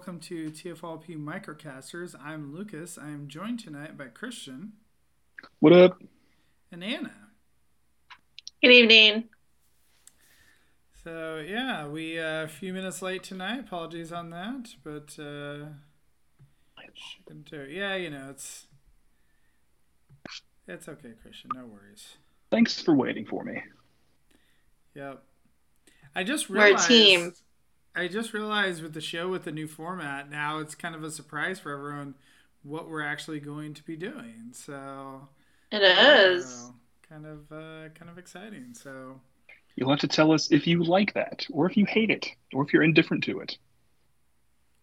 Hi, welcome to TFLP Microcasters. I'm Lucas. I am joined tonight by Christian What up? and Anna. Good evening. So yeah, we uh, a few minutes late tonight. Apologies on that, but uh, chicken ter- yeah, you know it's it's okay, Christian. No worries. Thanks for waiting for me. Yep. I just realized. We're a team. I just realized with the show with the new format, now it's kind of a surprise for everyone what we're actually going to be doing. So It is. uh, kind of uh, kind of exciting. So You'll have to tell us if you like that, or if you hate it, or if you're indifferent to it.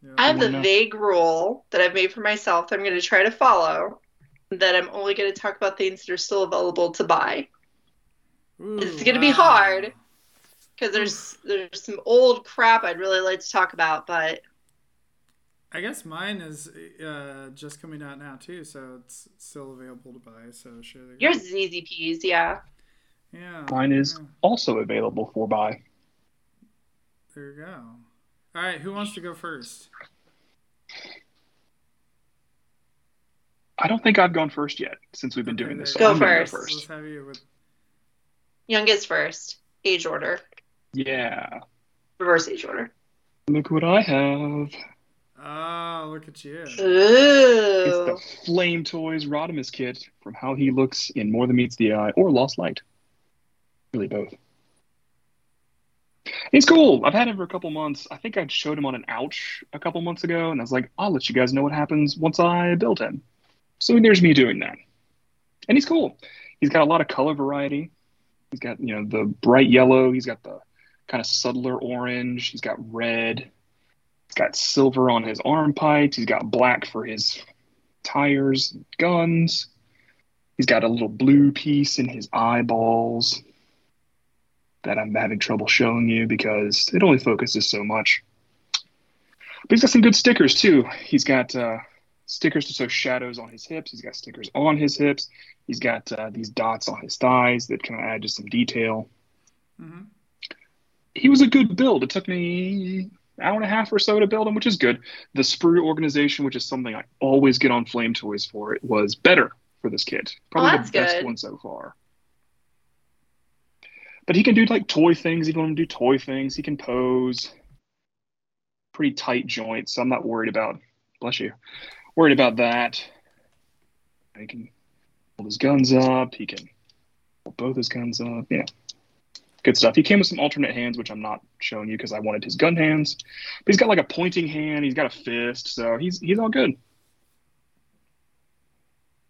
yeah. I have wanna the know. vague rule that I've made for myself that I'm going to try to follow that I'm only going to talk about things that are still available to buy. Ooh, it's gonna be hard. Because there's there's some old crap I'd really like to talk about, but I guess mine is uh, just coming out now too, so it's still available to buy. So sure, there yours go. is easy peas, yeah. Yeah, Mine is yeah, also available for buy. there you go. All right, who wants to go first? I don't think I've gone first yet since we've been Okay, doing this. So Go I'm gonna first. Let's have you with Youngest first, age order, Yeah. reverse age order. Look what I have. Oh, look at you. It's the Flame Toys Rodimus kit from How He Looks in More Than Meets the Eye or Lost Light. Really both. He's cool. I've had him for a couple months. I think I showed him on an ouch a couple months ago, and I was like, I'll let you guys know what happens once I build him. So there's me doing that. And he's cool. He's got a lot of color variety. He's got, you know, the bright yellow. He's got the kind of subtler orange. He's got red. He's got silver on his arm pipes. He's got black for his tires, guns. He's got a little blue piece in his eyeballs that I'm having trouble showing you because it only focuses so much. But he's got some good stickers too. He's got uh, stickers to show shadows on his hips. He's got stickers on his hips. He's got uh, these dots on his thighs that kind of add just some detail. hmm He was a good build. It took me hour and a half or so to build him, which is good. The sprue organization, which is something I always get on Flame Toys for, it was better for this kit. Probably oh, that's the best good. one so far. But he can do like toy things. He you want him to do toy things, he can pose. Pretty tight joints, so I'm not worried about. Bless you. Worried about that. He can hold his guns up. He can hold both his guns up. Yeah, good stuff. He came with some alternate hands, which I'm not showing you because I wanted his gun hands. But he's got like a pointing hand. He's got a fist, so he's he's all good.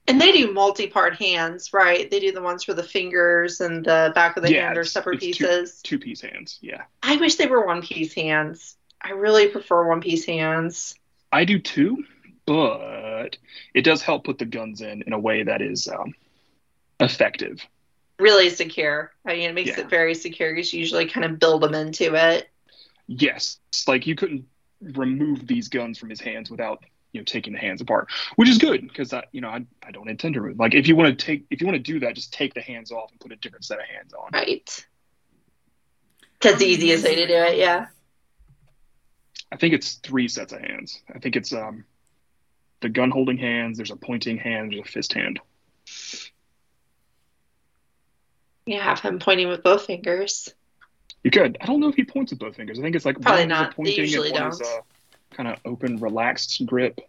And they do multi-part hands, right? They do the ones for the fingers and the back of the Yeah, hand are separate it's two- pieces. Two piece hands. Yeah, I wish they were one-piece hands. I really prefer one-piece hands. I do too, but it does help put the guns in in a way that is um, effective. Really secure. I mean, it makes Yeah. it very secure because you usually kind of build them into it. Yes, like you couldn't remove these guns from his hands without you know taking the hands apart, which is good because I you know I, I don't intend to remove. Like if you want to take if you want to do that, just take the hands off and put a different set of hands on. Right. That's the easiest way to do it, yeah. I think it's three sets of hands. I think it's um the gun holding hands. There's a pointing hand. There's a fist hand. You have him pointing with both fingers. You could. I don't know if he points with both fingers. I think it's like Probably one is a not. They pointing usually and don't. a kind of open, relaxed grip,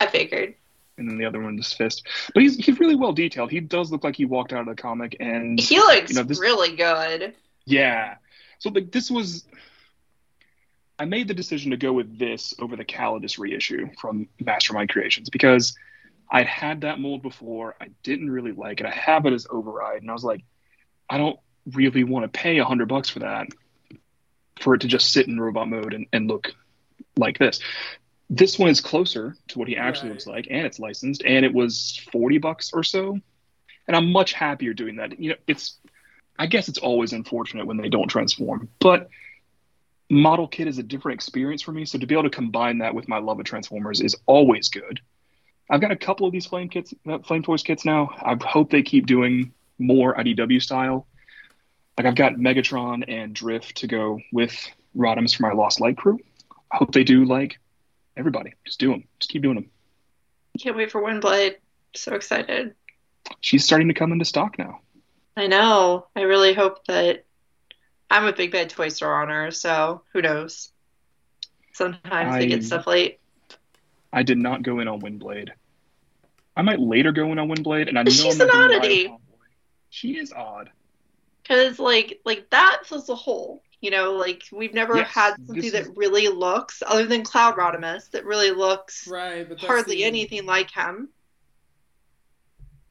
I figured. and then the other one is fist. But he's he's really well detailed. He does look like he walked out of the comic, and He looks You know, this- really good. yeah. So like this was. I made the decision to go with this over the Calidus reissue from Mastermind Creations because I'd had that mold before. I didn't really like it. I have it as override, and I was like, I don't really want to pay a hundred bucks for that, for it to just sit in robot mode and, and look like this. This one is closer to what he actually Right. looks like, and it's licensed, and it was forty bucks or so, and I'm much happier doing that. You know, it's, I guess it's always unfortunate when they don't transform, but model kit is a different experience for me. So to be able to combine that with my love of Transformers is always good. I've got a couple of these flame kits, uh, flame toys kits now. I hope they keep doing more IDW style. Like I've got Megatron and Drift to go with Rodimus for my Lost Light crew. I hope they do like Everybody, just do them. Just keep doing them. Can't wait for Windblade. So excited. She's starting to come into stock now. I know. I really hope that I'm a big bad toy store owner, so who knows? Sometimes they get stuff late. I did not go in on Windblade. I might later go in on Windblade, and I know She's I'm an oddity. Tomboy. She is odd. Because like like that fills a hole. You know, like we've never Yes, had something is- that really looks, other than Cloud Rodimus, that really looks Right, but hardly the- anything like him.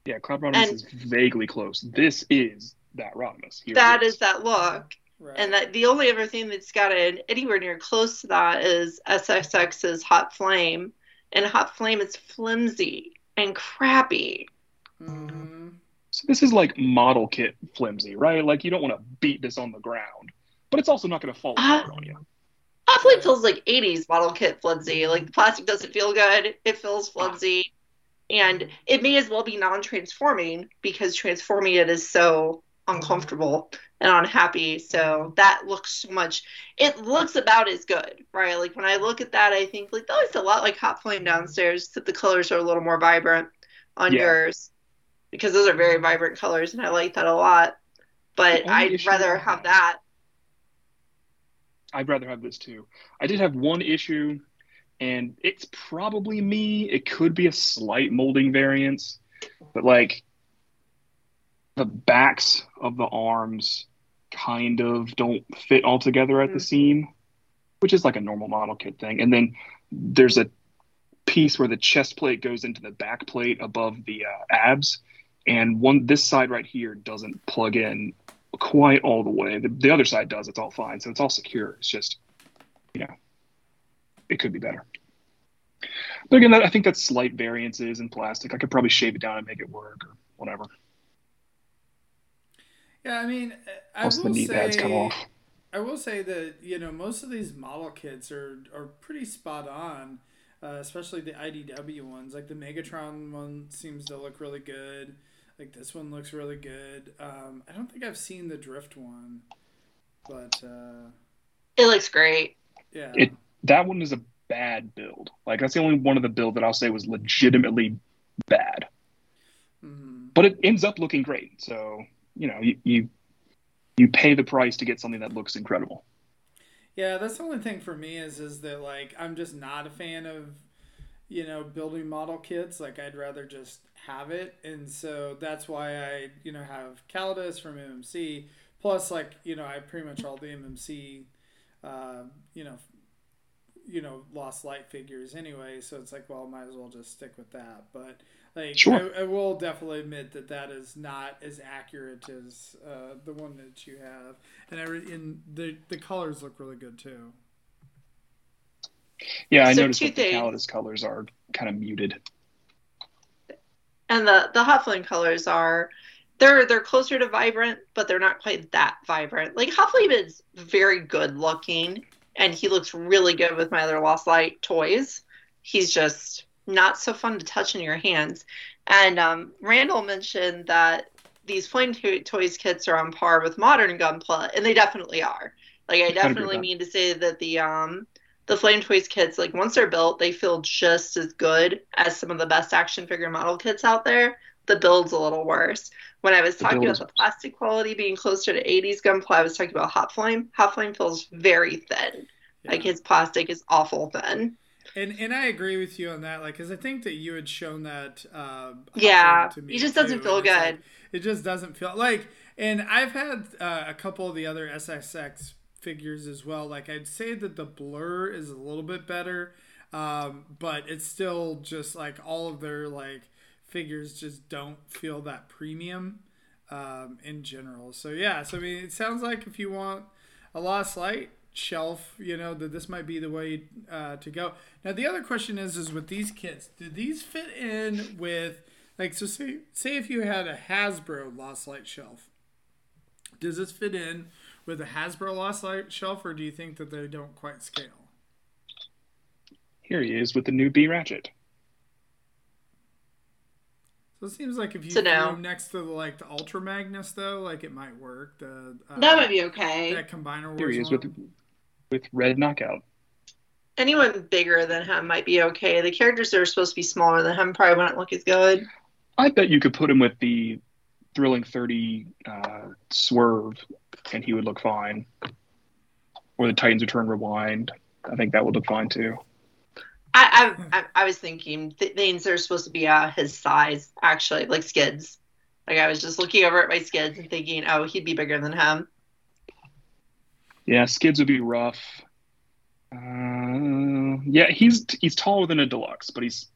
Yeah, Cloud Rodimus And- is vaguely close. This is that Rodimus. Here That it is that look. Right. And that the only other thing that's gotten anywhere near close to that is SXX's Hot Flame. And Hot Flame is flimsy and crappy. Mhm. So this is like model kit flimsy, right? Like you don't want to beat this on the ground, but it's also not going to fall Ah. apart on you. Hot Flame feels like 80s model kit flimsy. Like the plastic doesn't feel good. It feels flimsy. And it may as well be non transforming because transforming it is so uncomfortable and unhappy. So that looks so much, it looks about as good, right? Like when I look at that, I think, like, that looks a lot like Hot Flame downstairs, that the colors are a little more vibrant on Yeah. yours because those are very vibrant colors and I like that a lot. But I'd issue rather have that. I'd rather have this too. I did have one issue, and it's probably me. It could be a slight molding variance, but like the backs of the arms kind of don't fit all together at the Mm. seam, which is like a normal model kit thing. And then there's a piece where the chest plate goes into the back plate above the uh, abs, and one this side right here doesn't plug in quite all the way. The, the other side does. It's all fine. So it's all secure. It's just, you know, it could be better. But again, that, I think that's slight variances in plastic. I could probably shave it down and make it work or whatever. Yeah, I mean, I Once will the knee say, pads come off. I will say that you know most of these model kits are are pretty spot on, uh, especially the IDW ones. Like the Megatron one seems to look really good. Like this one looks really good. Um, I don't think I've seen the Drift one, but uh, It looks great. yeah, It- That one is a bad build. Like that's the only one of the build that I'll say was legitimately bad. Mhm. But it ends up looking great. So you know, you you, you pay the price to get something that looks incredible. Yeah, that's the only thing for me is is that like I'm just not a fan of you know building model kits. Like I'd rather just have it, and so that's why I you know have Calidus from MMC. Plus, like you know, I pretty much all the MMC, uh, you know, you know, lost light figures anyway. So it's like, well, might as well just stick with that. But like, Sure. I, I will definitely admit that that is not as accurate as uh, the one that you have, and I every and the the colors look really good too. Yeah, I So noticed that the. Calidus colors are kind of muted. And the the hot flame colors are they're they're closer to vibrant, but they're not quite that vibrant. Like hot flame is very good looking, and he looks really good with my other Lost Light toys. He's just not so fun to touch in your hands. And um, Randall mentioned that these flame to- toys kits are on par with modern Gunpla, and they definitely are. Like I definitely mean to say that the um the flame toys kits like once they're built they feel just as good as some of the best action figure model kits out there. The build's a little worse. When i was talking build about the plastic quality being closer to 80s gunpla i was talking about hot flame. Hot flame feels very thin. Like his plastic is awful thin. And and I agree with you on that, like, because I think that you had shown that. Uh, yeah. to me it just doesn't feel good like- it just doesn't feel like. And I've had uh, a couple of the other SXX figures as well. Like I'd say that the blur is a little bit better, um, but it's still just like all of their like figures just don't feel that premium um, in general. So yeah, so I mean, it sounds like if you want a lost light shelf, you know that this might be the way uh, to go. Now the other question is, is with these kits, do these fit in with like so? Say say if you had a Hasbro lost light shelf, does this fit in with a Hasbro lost light shelf, or do you think that they don't quite scale? Here he is with the new B Ratchet. So it seems like if you So threw no. them next to the, like the Ultra Magnus though, like it might work. The uh, that might be okay that combiner Here he wars is with with red knockout. anyone bigger than him might be okay. The characters that are supposed to be smaller than him probably wouldn't look as good. I bet you could put him with the thrilling 30 uh, swerve and he would look fine. Or the Titans Return Rewind. I think that would look fine too. I I, I was thinking th- things are supposed to be uh, his size, actually, like skids. Like I was just looking over at my skids and thinking, oh, he'd be bigger than him. Yeah, skids would be rough. Uh, yeah, he's he's taller than a deluxe, but he's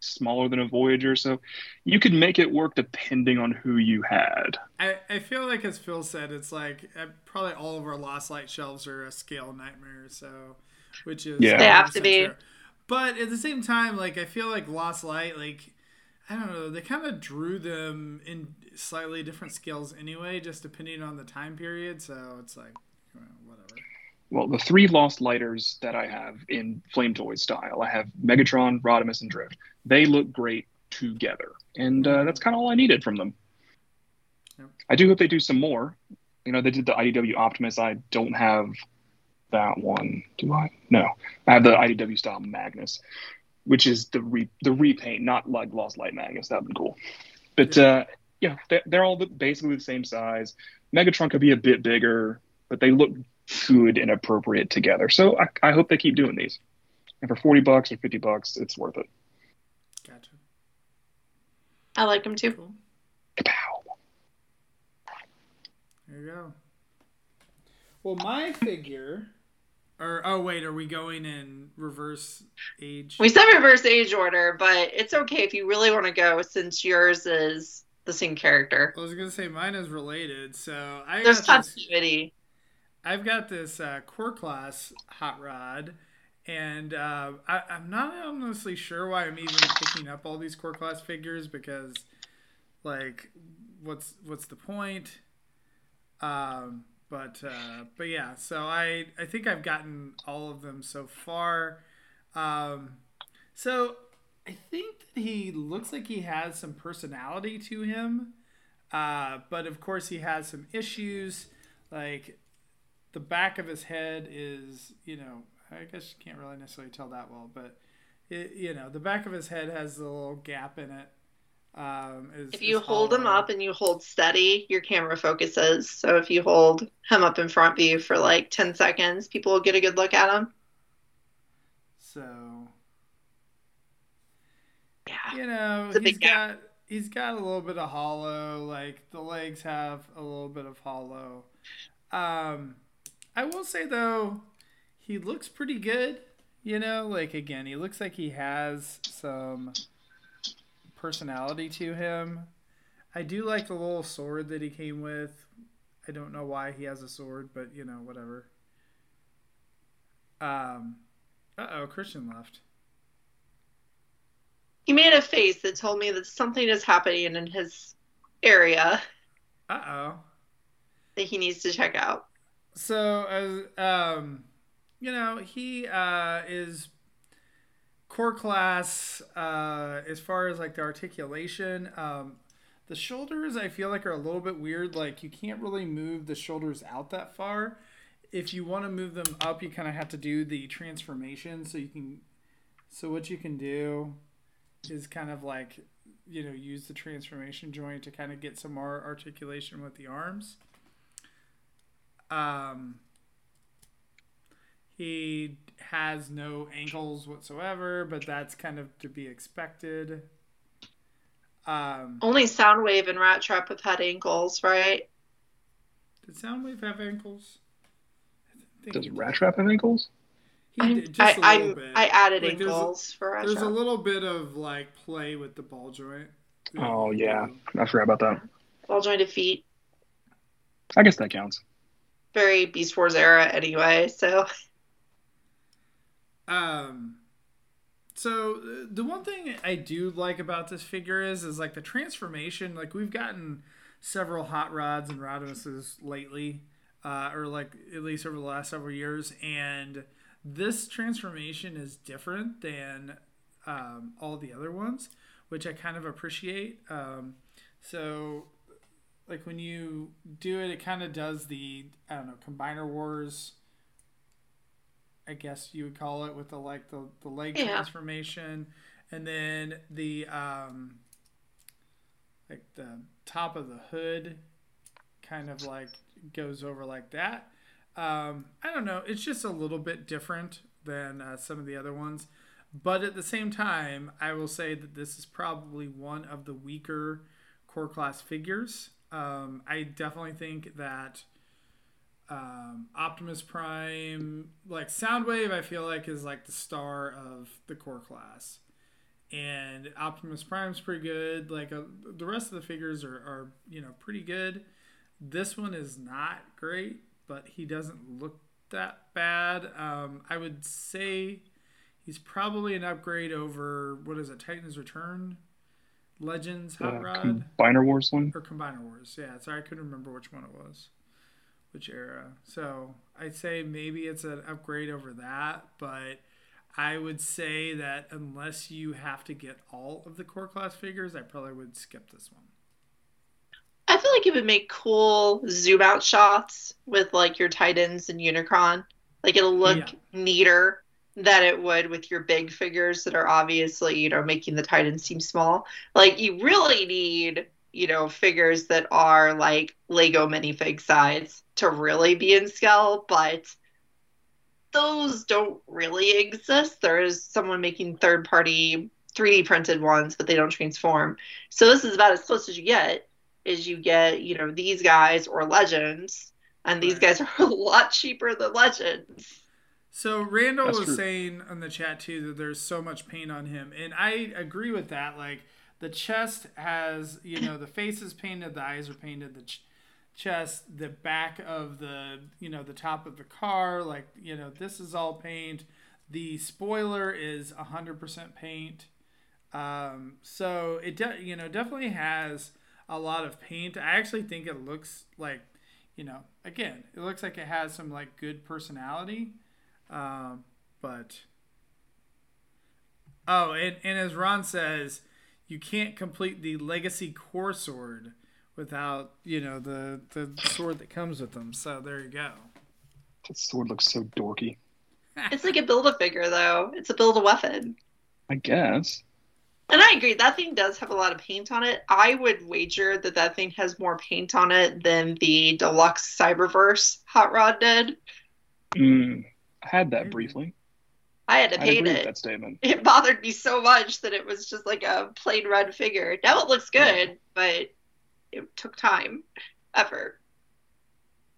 smaller than a Voyager, so you could make it work depending on who you had. I, I feel like, as Phil said, it's like uh, probably all of our Lost Light shelves are a scale nightmare, so which is Yeah. They have to be. true. But at the same time, like I feel like Lost Light, like I don't know, they kind of drew them in slightly different scales anyway, just depending on the time period. So it's like whatever. Well, the three Lost Lighters that I have in Flame Toy style, I have Megatron, Rodimus, and Drift. They look great together, and uh, that's kind of all I needed from them. Yep. I do hope they do some more. You know, they did the IDW Optimus. I don't have that one. Do I? No, I have the IDW style Magnus, which is the re- the repaint, not like Lost Light Magnus. That'd be cool. But uh, yeah, they're, they're all the, basically the same size. Megatron could be a bit bigger, but they look good and appropriate together. So I, I hope they keep doing these. And for forty bucks or fifty bucks, it's worth it. Gotcha. I like him too. Cool. Kapow. There you go. Well, my figure, or oh wait, are we going in reverse age? We said reverse age order, but it's okay if you really want to go since yours is the same character. I was gonna say mine is related, so I There's this, continuity. I've got this uh, core class hot rod, and uh, I, I'm not honestly sure why I'm even picking up all these core class figures because, like, what's what's the point? Um, but uh, but yeah, so I I think I've gotten all of them so far. Um, so I think that he looks like he has some personality to him, uh, but of course he has some issues like the back of his head is, you know, I guess you can't really necessarily tell that well, but it, you know, the back of his head has a little gap in it. Um, is, If you hold him up and you hold steady, your camera focuses. So if you hold him up in front view for like 10 seconds, people will get a good look at him. so Yeah. you know, he's big gap. got he's got a little bit of hollow, like the legs have a little bit of hollow. Um, I will say though, he looks pretty good. You know, like again, he looks like he has some personality to him. I do like the little sword that he came with. I don't know why he has a sword, but you know, whatever. Um, uh oh, Christian left. He made a face that told me that something is happening in his area Uh oh. that he needs to check out. So um, you know, he uh, is core class uh, as far as like the articulation. Um, the shoulders I feel like are a little bit weird. Like you can't really move the shoulders out that far. If you want to move them up, you kind of have to do the transformation. So you can. So what you can do is kind of like you know use the transformation joint to kind of get some more articulation with the arms. Um, he has no ankles whatsoever, but that's kind of to be expected. Um, Only Soundwave and Rat Trap have had ankles, right? did Soundwave have ankles? Does he. Rat Trap have ankles? He I, did just a I, little bit. I added Like, there's a- ankles for Rat There's a little bit of like play with the ball joint. Oh yeah, I forgot about that. Ball jointed feet. I guess that counts. Very Beast Wars era anyway, so Um, so the one thing I do like about this figure is is like the transformation. Like we've gotten several hot rods and Rodimuses lately, uh, or like at least over the last several years, and this transformation is different than um, all the other ones, which I kind of appreciate. Um, so like when you do it, it kind of does the I don't know Combiner Wars I guess you would call it, with the like the the leg Yeah. transformation, and then the um, like the top of the hood, kind of like goes over like that. Um, I don't know. It's just a little bit different than uh, some of the other ones. But at the same time, I will say that this is probably one of the weaker core class figures. Um, I definitely think that um, Optimus Prime, like Soundwave, I feel like is like the star of the core class. And Optimus Prime's pretty good. Like uh, the rest of the figures are, are, you know, pretty good. This one is not great, but he doesn't look that bad. Um, I would say he's probably an upgrade over what is it, Titan's Return, Legends Hot Uh, Rod, Combiner Wars one. or Combiner Wars. Yeah, sorry, I couldn't remember which one it was, which era. So I'd say maybe it's an upgrade over that, but I would say that unless you have to get all of the core class figures, I probably would skip this one. I feel like it would make cool zoom out shots with like your Titans and Unicron. Like it'll look Yeah. neater than it would with your big figures that are obviously, you know, making the Titans seem small. Like you really need, you know, figures that are like Lego minifig size to really be in scale, but those don't really exist. There is someone making third party 3D printed ones, but they don't transform. So this is about as close as you get is you get, you know, these guys or legends, and these guys are a lot cheaper than legends. So Randall That's was true. saying in the chat too that there's so much paint on him, and I agree with that. Like the chest has, you know, the face is painted, the eyes are painted, the ch- chest, the back of the, you know, the top of the car, like you know, this is all paint. The spoiler is 100% paint. Um, so it, de- you know, definitely has a lot of paint. I actually think it looks like, you know, again, it looks like it has some like good personality. Um, but oh, and, and as Ron says, you can't complete the legacy core sword without you know the the sword that comes with them. So there you go. That sword looks so dorky. It's like a build a figure, though. It's a build a weapon. I guess. And I agree, that thing does have a lot of paint on it. I would wager that that thing has more paint on it than the deluxe Cyberverse Hot Rod did. Mm, I had that Maybe. briefly. I had to I paint agree with it. that statement. It bothered me so much that it was just like a plain red figure. Now it looks good, but it took time, effort,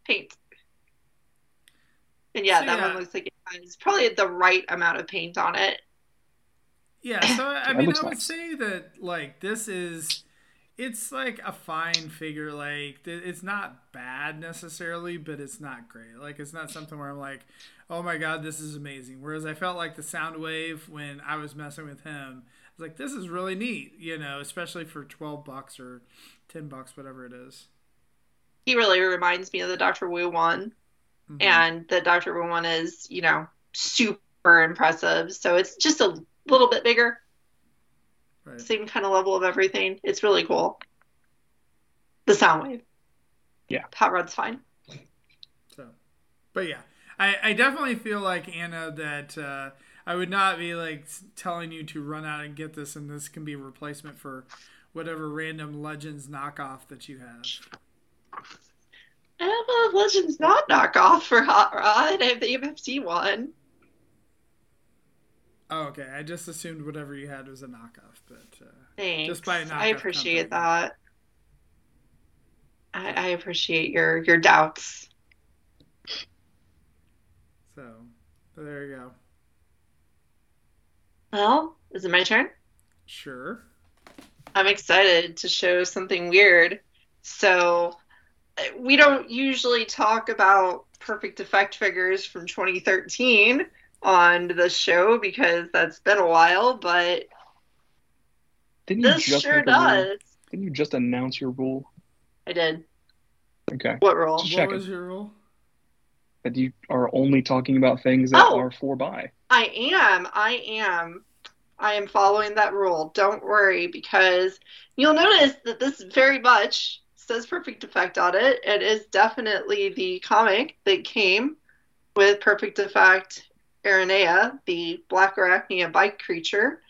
paint. And yeah, So, that yeah. one looks like it has probably the right amount of paint on it. Yeah, so I mean, I would nice. say that like this is, it's like a fine figure. Like it's not bad necessarily, but it's not great. Like it's not something where I'm like, oh my god, this is amazing. Whereas I felt like the Soundwave when I was messing with him, I was like, this is really neat. You know, especially for twelve bucks or ten bucks, whatever it is. He really reminds me of the Doctor Wu one. Mhm. and the Doctor Wu one is, you know, super impressive. So it's just a little bit bigger, Right. same kind of level of everything. It's really cool. The Soundwave. Yeah. Hot Rod's fine. So, but yeah, I, I definitely feel like Anna that uh, I would not be like telling you to run out and get this, and this can be a replacement for whatever random Legends knockoff that you have. I have a Legends not knockoff for Hot Rod. I have the MFC one. Oh, okay. I just assumed whatever you had was a knockoff, but uh, Thanks. Just by a knockoff I appreciate company. that. I, I appreciate your your doubts. so there you go. Well, is it my turn? Sure. I'm excited to show something weird. So, uh, we don't usually talk about perfect effect figures from 2013 on the show because that's been a while, but Didn't you this just sure make rule? does. Didn't you just announce your rule? I did. Okay. What rule? Just what checking. was your rule? That you are only talking about things that Oh. are for buy. I am. I am. I am following that rule. Don't worry, because you'll notice that this very much says Perfect Effect on it. It is definitely the comic that came with Perfect Effect Aranea, the Black Arachnia bike creature.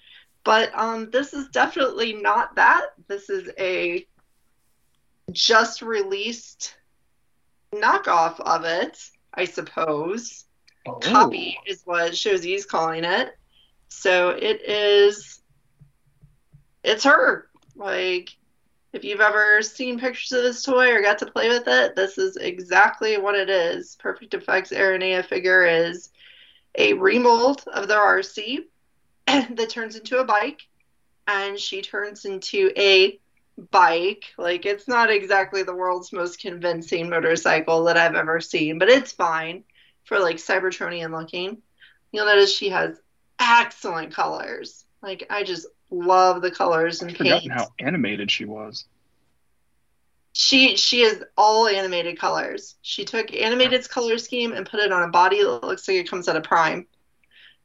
But um, this is definitely not that. This is a just released knockoff of it, I suppose. Oh. Copy is what ShowZ's calling it. So it is. It's her. Like, if you've ever seen pictures of this toy or got to play with it, this is exactly what it is. Perfect Effects Aranea figure is a remold of their Arcee that turns into a bike, and she turns into a bike. Like, it's not exactly the world's most convincing motorcycle that I've ever seen, but it's fine for like Cybertronian looking. You'll notice she has excellent colors. Like, I just love the colors and forgotten how animated she was. She she is all animated colors. She took animated's color scheme and put it on a body that looks like it comes out of Prime.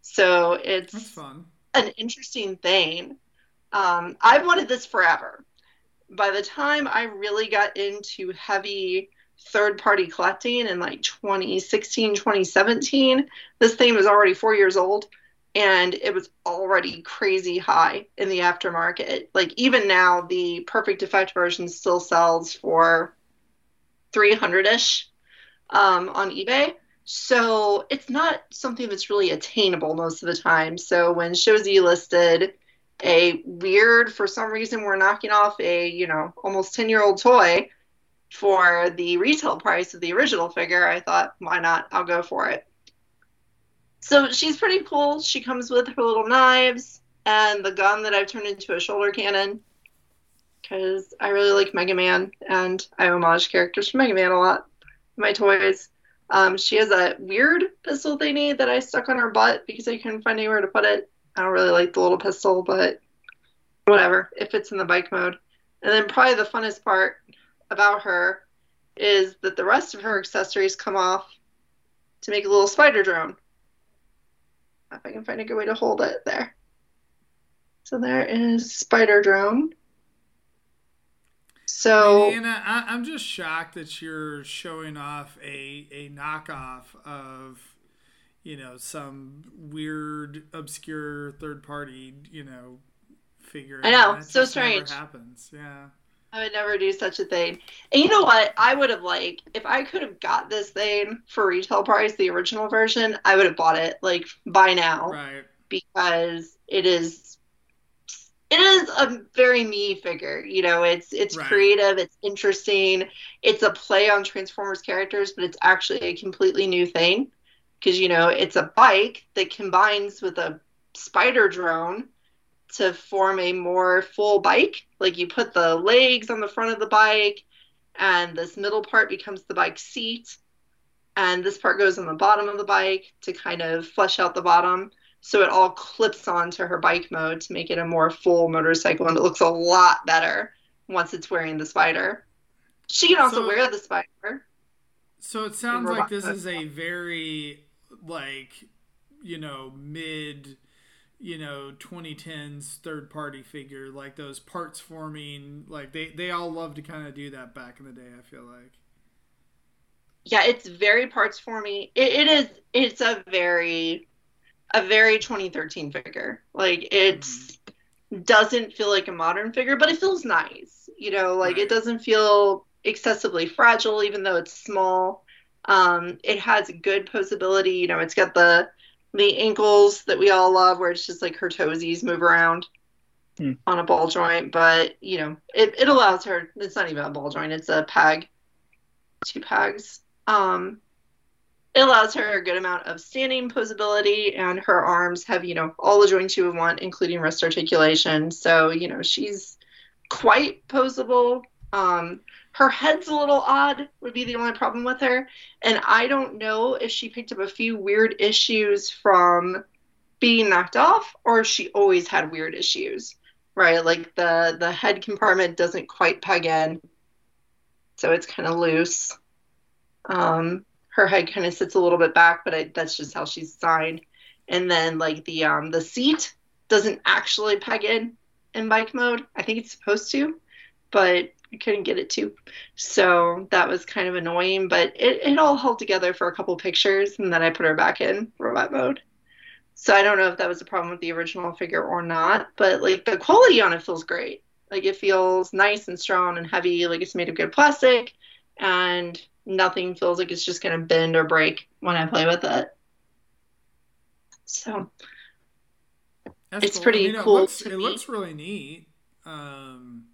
So it's fun. an interesting thing. Um, I've wanted this forever. By the time I really got into heavy third party collecting in like 2016, 2017, this thing was already four years old and it was already crazy high in the aftermarket. Like even now, the perfect effect version still sells for 300 ish um, on eBay. So it's not something that's really attainable most of the time. So when ShowZ listed a weird, for some reason, we're knocking off a you know almost 10 year old toy for the retail price of the original figure, I thought, why not? I'll go for it. So she's pretty cool. She comes with her little knives and the gun that I've turned into a shoulder cannon because I really like Mega Man and I homage characters from Mega Man a lot my toys. Um, she has a weird pistol thingy that I stuck on her butt because I couldn't find anywhere to put it. I don't really like the little pistol, but whatever. It fits in the bike mode. And then probably the funnest part about her is that the rest of her accessories come off to make a little spider drone. If I can find a good way to hold it there. So there is spider drone. So Anna, I, I'm just shocked that you're showing off a a knockoff of, you know, some weird, obscure third party, you know, figure. I know, so strange. happens, yeah. I would never do such a thing. And you know what? I would have like if I could have got this thing for retail price, the original version, I would have bought it like by now Right. because it is it is a very me figure. You know, it's it's Right. creative, it's interesting, it's a play on Transformers characters, but it's actually a completely new thing because you know it's a bike that combines with a spider drone to form a more full bike. Like you put the legs on the front of the bike, and this middle part becomes the bike seat, and this part goes on the bottom of the bike to kind of flesh out the bottom. So it all clips onto her bike mode to make it a more full motorcycle, and it looks a lot better once it's wearing the spider. She can also So- wear the spider. So it sounds like this is a very like you know mid you know 2010s third party figure like those parts forming like they they all love to kind of do that back in the day i feel like. Yeah it's very parts forming. It, it is it's a very a very 2013 figure. Like it's doesn't feel like a modern figure but it feels nice you know like Right. it doesn't feel excessively fragile even though it's small. Um it has good posability you know it's got the the ankles that we all love where it's just like her toesies move around Hmm. on a ball joint but you know it, it allows her it's not even a ball joint it's a peg two pegs um it allows her a good amount of standing posability and her arms have you know all the joints you would want including wrist articulation so you know she's quite posable um her head's a little odd would be the only problem with her. And i don't know if she picked up a few weird issues from being knocked off or she always had weird issues right? Like the the head compartment doesn't quite peg in. So it's kind of loose. Um her head kind of sits a little bit back but I, that's just how she's designed. And then like the um the seat doesn't actually peg in in bike mode. I think it's supposed to but i couldn't get it to so that was kind of annoying but it, it all held together for a couple pictures and then i put her back in robot mode So I don't know if that was a problem with the original figure or not, but like the quality on it feels great. Like it feels nice and strong and heavy, like it's made of good plastic, and nothing feels like it's just gonna bend or break when I play with it. So That's It's cool. pretty I mean, cool It looks, to it looks really neat. Um,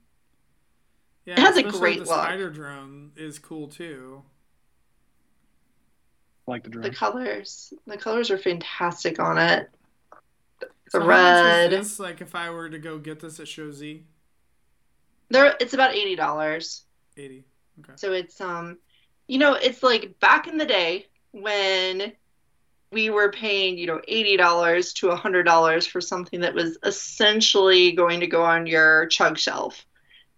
yeah, It has a especially great the look. spider drone is cool too. I like the drone. the colors, the colors are fantastic on it. The So how much is red, this? Like if I were to go get this at ShowZ, there it's about eighty dollars. eighty. Okay. So it's um, you know, it's like back in the day when we were paying, you know, eighty dollars to hundred dollars for something that was essentially going to go on your chug shelf,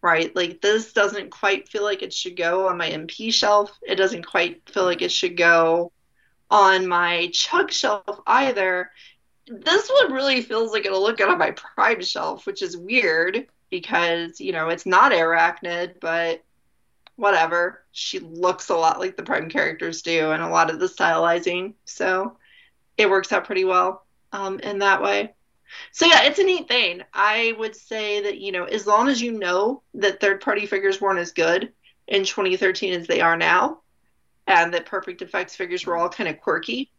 right? Like this doesn't quite feel like it should go on my MP shelf. It doesn't quite feel like it should go on my chug shelf either. This one really feels like it'll look good on my prime shelf, which is weird because, you know, it's not Airachnid, but whatever. She looks a lot like the prime characters do and a lot of the stylizing. So it works out pretty well um, in that way. So yeah, it's a neat thing. I would say that, you know, as long as you know that third party figures weren't as good in 2013 as they are now, and that Perfect Effects figures were all kind of quirky,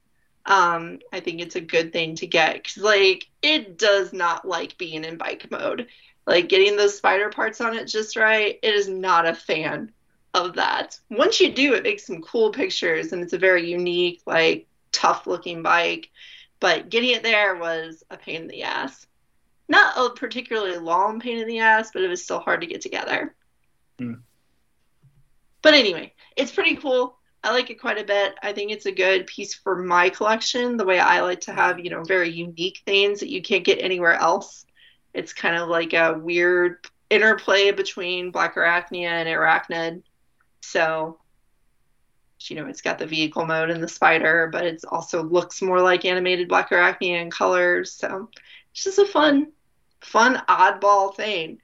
um, I think it's a good thing to get. Because, like, it does not like being in bike mode. Like, getting those spider parts on it just right, it is not a fan of that. Once you do, it makes some cool pictures, and it's a very unique, like, tough looking bike. But getting it there was a pain in the ass. Not a particularly long pain in the ass, but it was still hard to get together. Hmm. But anyway, it's pretty cool. I like it quite a bit. I think it's a good piece for my collection, the way I like to have, you know, very unique things that you can't get anywhere else. It's kind of like a weird interplay between Black Arachnia and Airachnid. So, you know, it's got the vehicle mode and the spider, but it also looks more like animated Black Arachnia in colors. So, it's just a fun, fun oddball thing.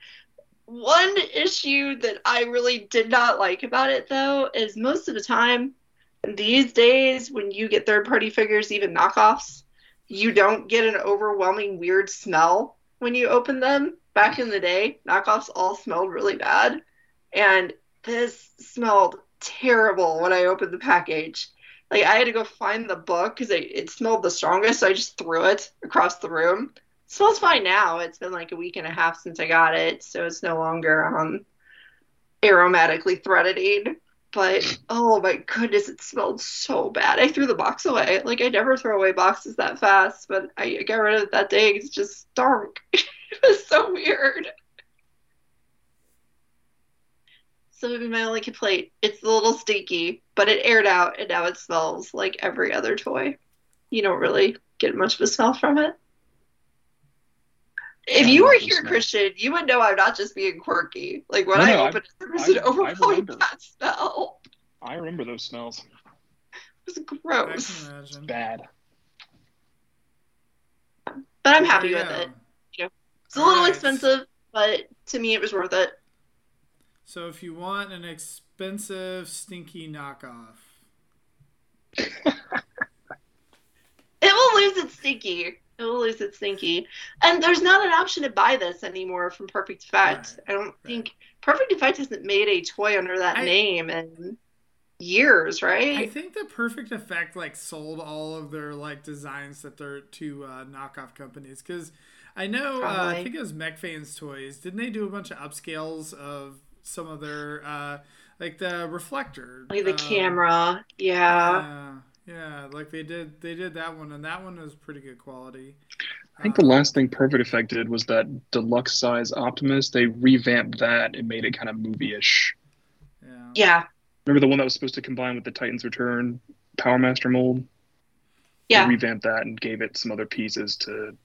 One issue that I really did not like about it, though, is most of the time these days, when you get third party figures, even knockoffs, you don't get an overwhelming weird smell when you open them. Back in the day, knockoffs all smelled really bad. And this smelled terrible when I opened the package. Like, I had to go find the book because it, it smelled the strongest, so I just threw it across the room smells fine now. It's been like a week and a half since I got it, so it's no longer um aromatically threatening. But oh my goodness, it smelled so bad. I threw the box away. Like I never throw away boxes that fast, but I got rid of it that day It's just dark. it was so weird. So maybe my only complaint, it's a little stinky, but it aired out and now it smells like every other toy. You don't really get much of a smell from it. If you were here, smell. Christian, you would know I'm not just being quirky. Like when No, I no, opened it, there was I- an I overwhelming bad smell. I remember those smells. It was I gross. can imagine. Bad. But I'm happy you with go. it. It's a little Alright. expensive, but to me it was worth it. So if you want an expensive, stinky knockoff, It will lose its stinky. It will lose its stinky. And there's not an option to buy this anymore from Perfect Effect. Right, I don't think Perfect Effect hasn't made a toy under that I- name in years, right? I think the Perfect Effect like sold all of their like designs that they're to uh, knockoff companies because I know uh, I think it was MechFans Toys. Didn't they do a bunch of upscales of some of their uh, like the reflector, like the um, camera. Yeah. Yeah, yeah, like they did. They did that one, and that one was pretty good quality. I think the Uh, last thing Perfect Effect did was that deluxe size Optimus. They revamped that and made it kind of movie-ish. yeah. Yeah. Remember the one that was supposed to combine with the Titans Return Power Master mold? Yeah. They revamped that and gave it some other pieces to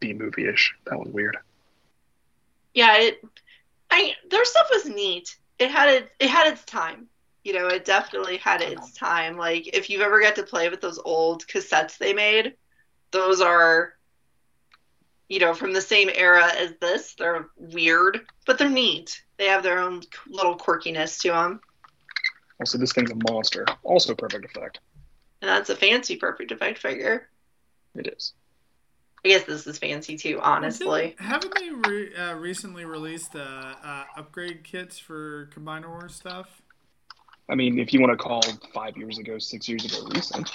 be movie-ish. That was weird. Yeah, it I their stuff was neat. It had it it had its time. You know, it definitely had its time. Like if you've ever got to play with those old cassettes they made, those are you know, from the same era as this. They're weird, but they're neat. They have their own little quirkiness to them. Also, this thing's a monster. Also, Perfect Effect. And that's a fancy perfect effect figure. It is. I guess this is fancy too, honestly. Didn't- haven't they re- uh, recently released uh, uh, upgrade kits for Combiner Wars stuff? I mean, if you want to call five years ago, six years ago recent,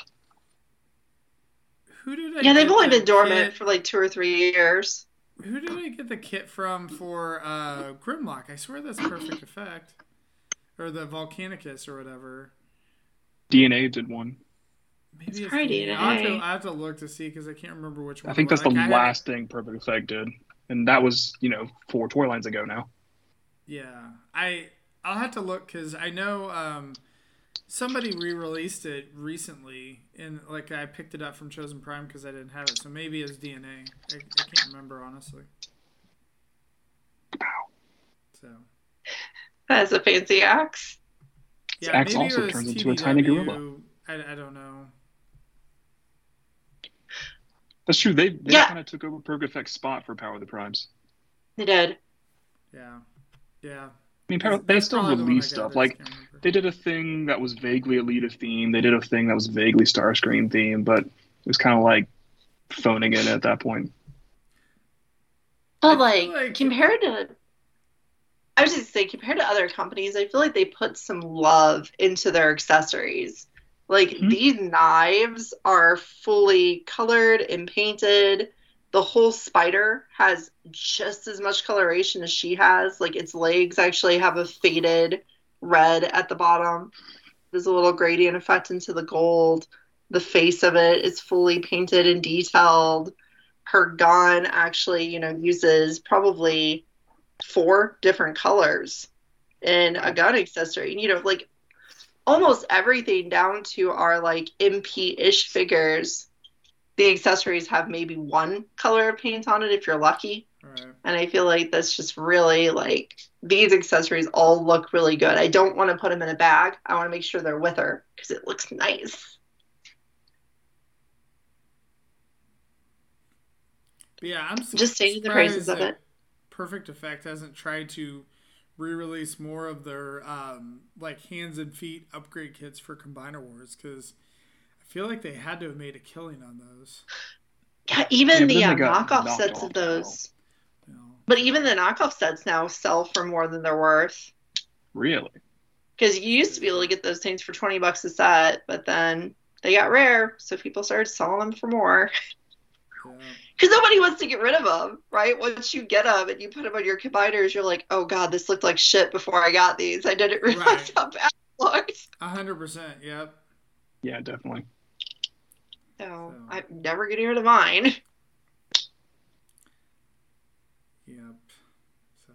Who did I Yeah, they've only the been dormant kit- for like two or three years. Who did I get the kit from for uh, Grimlock? I swear that's Perfect Effect. Or the Volcanicus or whatever. DNA did one. Maybe It's it's probably the- I have, to, DNA. I have to look to see because I can't remember which one. I think that's was. the Like, I had- last thing Perfect Effect did, and that was you know four toy lines ago now. Yeah, I I'll have to look because I know um, somebody re-released it recently, and like I picked it up from Chosen Prime because I didn't have it, so maybe it's DNA. I, I can't remember honestly. Wow. So That's a fancy axe. yeah, axe also it was turns into a tiny TDW. gorilla. I, I don't know. That's true. They they Yeah. kind of took over Perfect spot for Power of the Primes. They did. Yeah, yeah. I mean, Power, they still probably the release stuff. Like they did a thing that was vaguely Alita theme. They did a thing that was vaguely Starscream theme, but it was kind of like phoning it at that point. But like, like- compared to, I was just saying, compared to other companies, I feel like they put some love into their accessories. Like Mhm. these knives are fully colored and painted. The whole spider has just as much coloration as she has. Like its legs actually have a faded red at the bottom. There's a little gradient effect into the gold. The face of it is fully painted and detailed her gun actually, you know, uses probably four different colors in a gun accessory. You know, like almost everything down to our like MP ish figures, the accessories have maybe one color of paint on it if you're lucky. Right. And I feel like that's just really like these accessories all look really good. I don't want to put them in a bag. I want to make sure they're with her because it looks nice. But yeah, I'm Just singing the praises surprised of it. Perfect Effect hasn't tried to re-release more of their um, like hands and feet upgrade kits for Combiner Wars because I feel like they had to have made a killing on those. Yeah, even Yeah, the uh, knockoff sets off of those. You know? But even the knockoff sets now sell for more than they're worth. Really? Because you used to be able to get those things for 20 bucks a set, but then they got rare, so people started selling them for more. Yeah. Because nobody wants to get rid of them, right? Once you get them and you put them on your combiners, you're like, oh god, this looked like shit before I got these. I didn't realize Right. how bad it looked. A hundred percent. Yep. Yeah, definitely. So So- I'm never getting rid of mine. Yep. So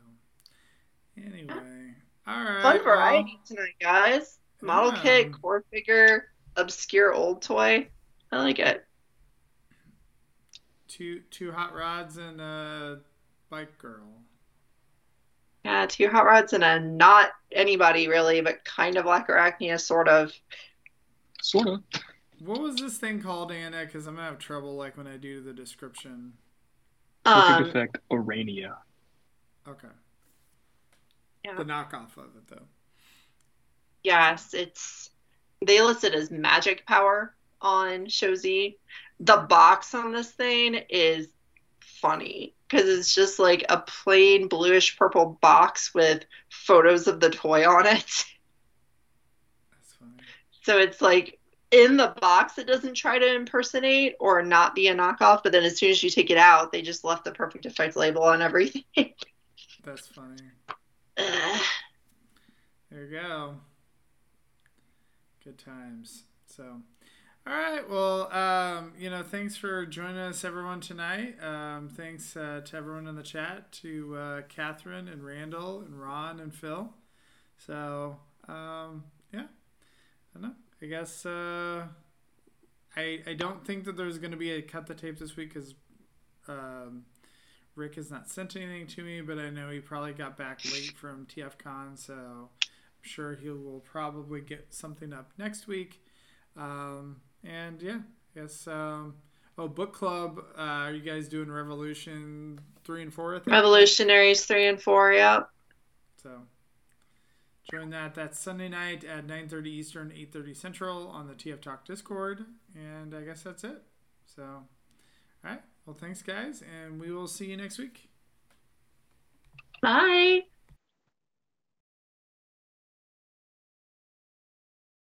anyway, all right. Fun well, variety tonight, guys. Model yeah. kit, core figure, obscure old toy. I like it. Two two hot rods and a bike girl. Yeah, two hot rods and a not anybody really, but kind of like Arachnia, sort of. Sort of. What was this thing called, Anna? Because I'm gonna have trouble like when I do the description. Perfect Um, Effect Orania. Okay. Yeah. The knockoff of it though. yes, it's they list it as magic power on ShowZ. The box on this thing is funny because it's just like a plain bluish purple box with photos of the toy on it. That's funny. So it's like in the box, it doesn't try to impersonate or not be a knockoff, but then as soon as you take it out, they just left the perfect effect label on everything. That's funny. Ugh. There you go. Good times. So, all right. Well, um, you know, thanks for joining us, everyone, tonight. Um, thanks uh, to everyone in the chat, to uh, Catherine and Randall and Ron and Phil. So, um, yeah, I don't know. I guess uh, I I don't think that there's going to be a cut the tape this week because um, Rick has not sent anything to me, but I know he probably got back late from TFCon, so I'm sure he will probably get something up next week. Um, and yeah, I guess. Um, oh, book club. Uh, are you guys doing Revolution three and four? Revolutionaries 3 and 4, yep. So join that. That's Sunday night at 9:30 Eastern, 8:30 Central on the TF Talk Discord, and I guess that's it. So, all right. Well, thanks, guys, and we will see you next week. Bye.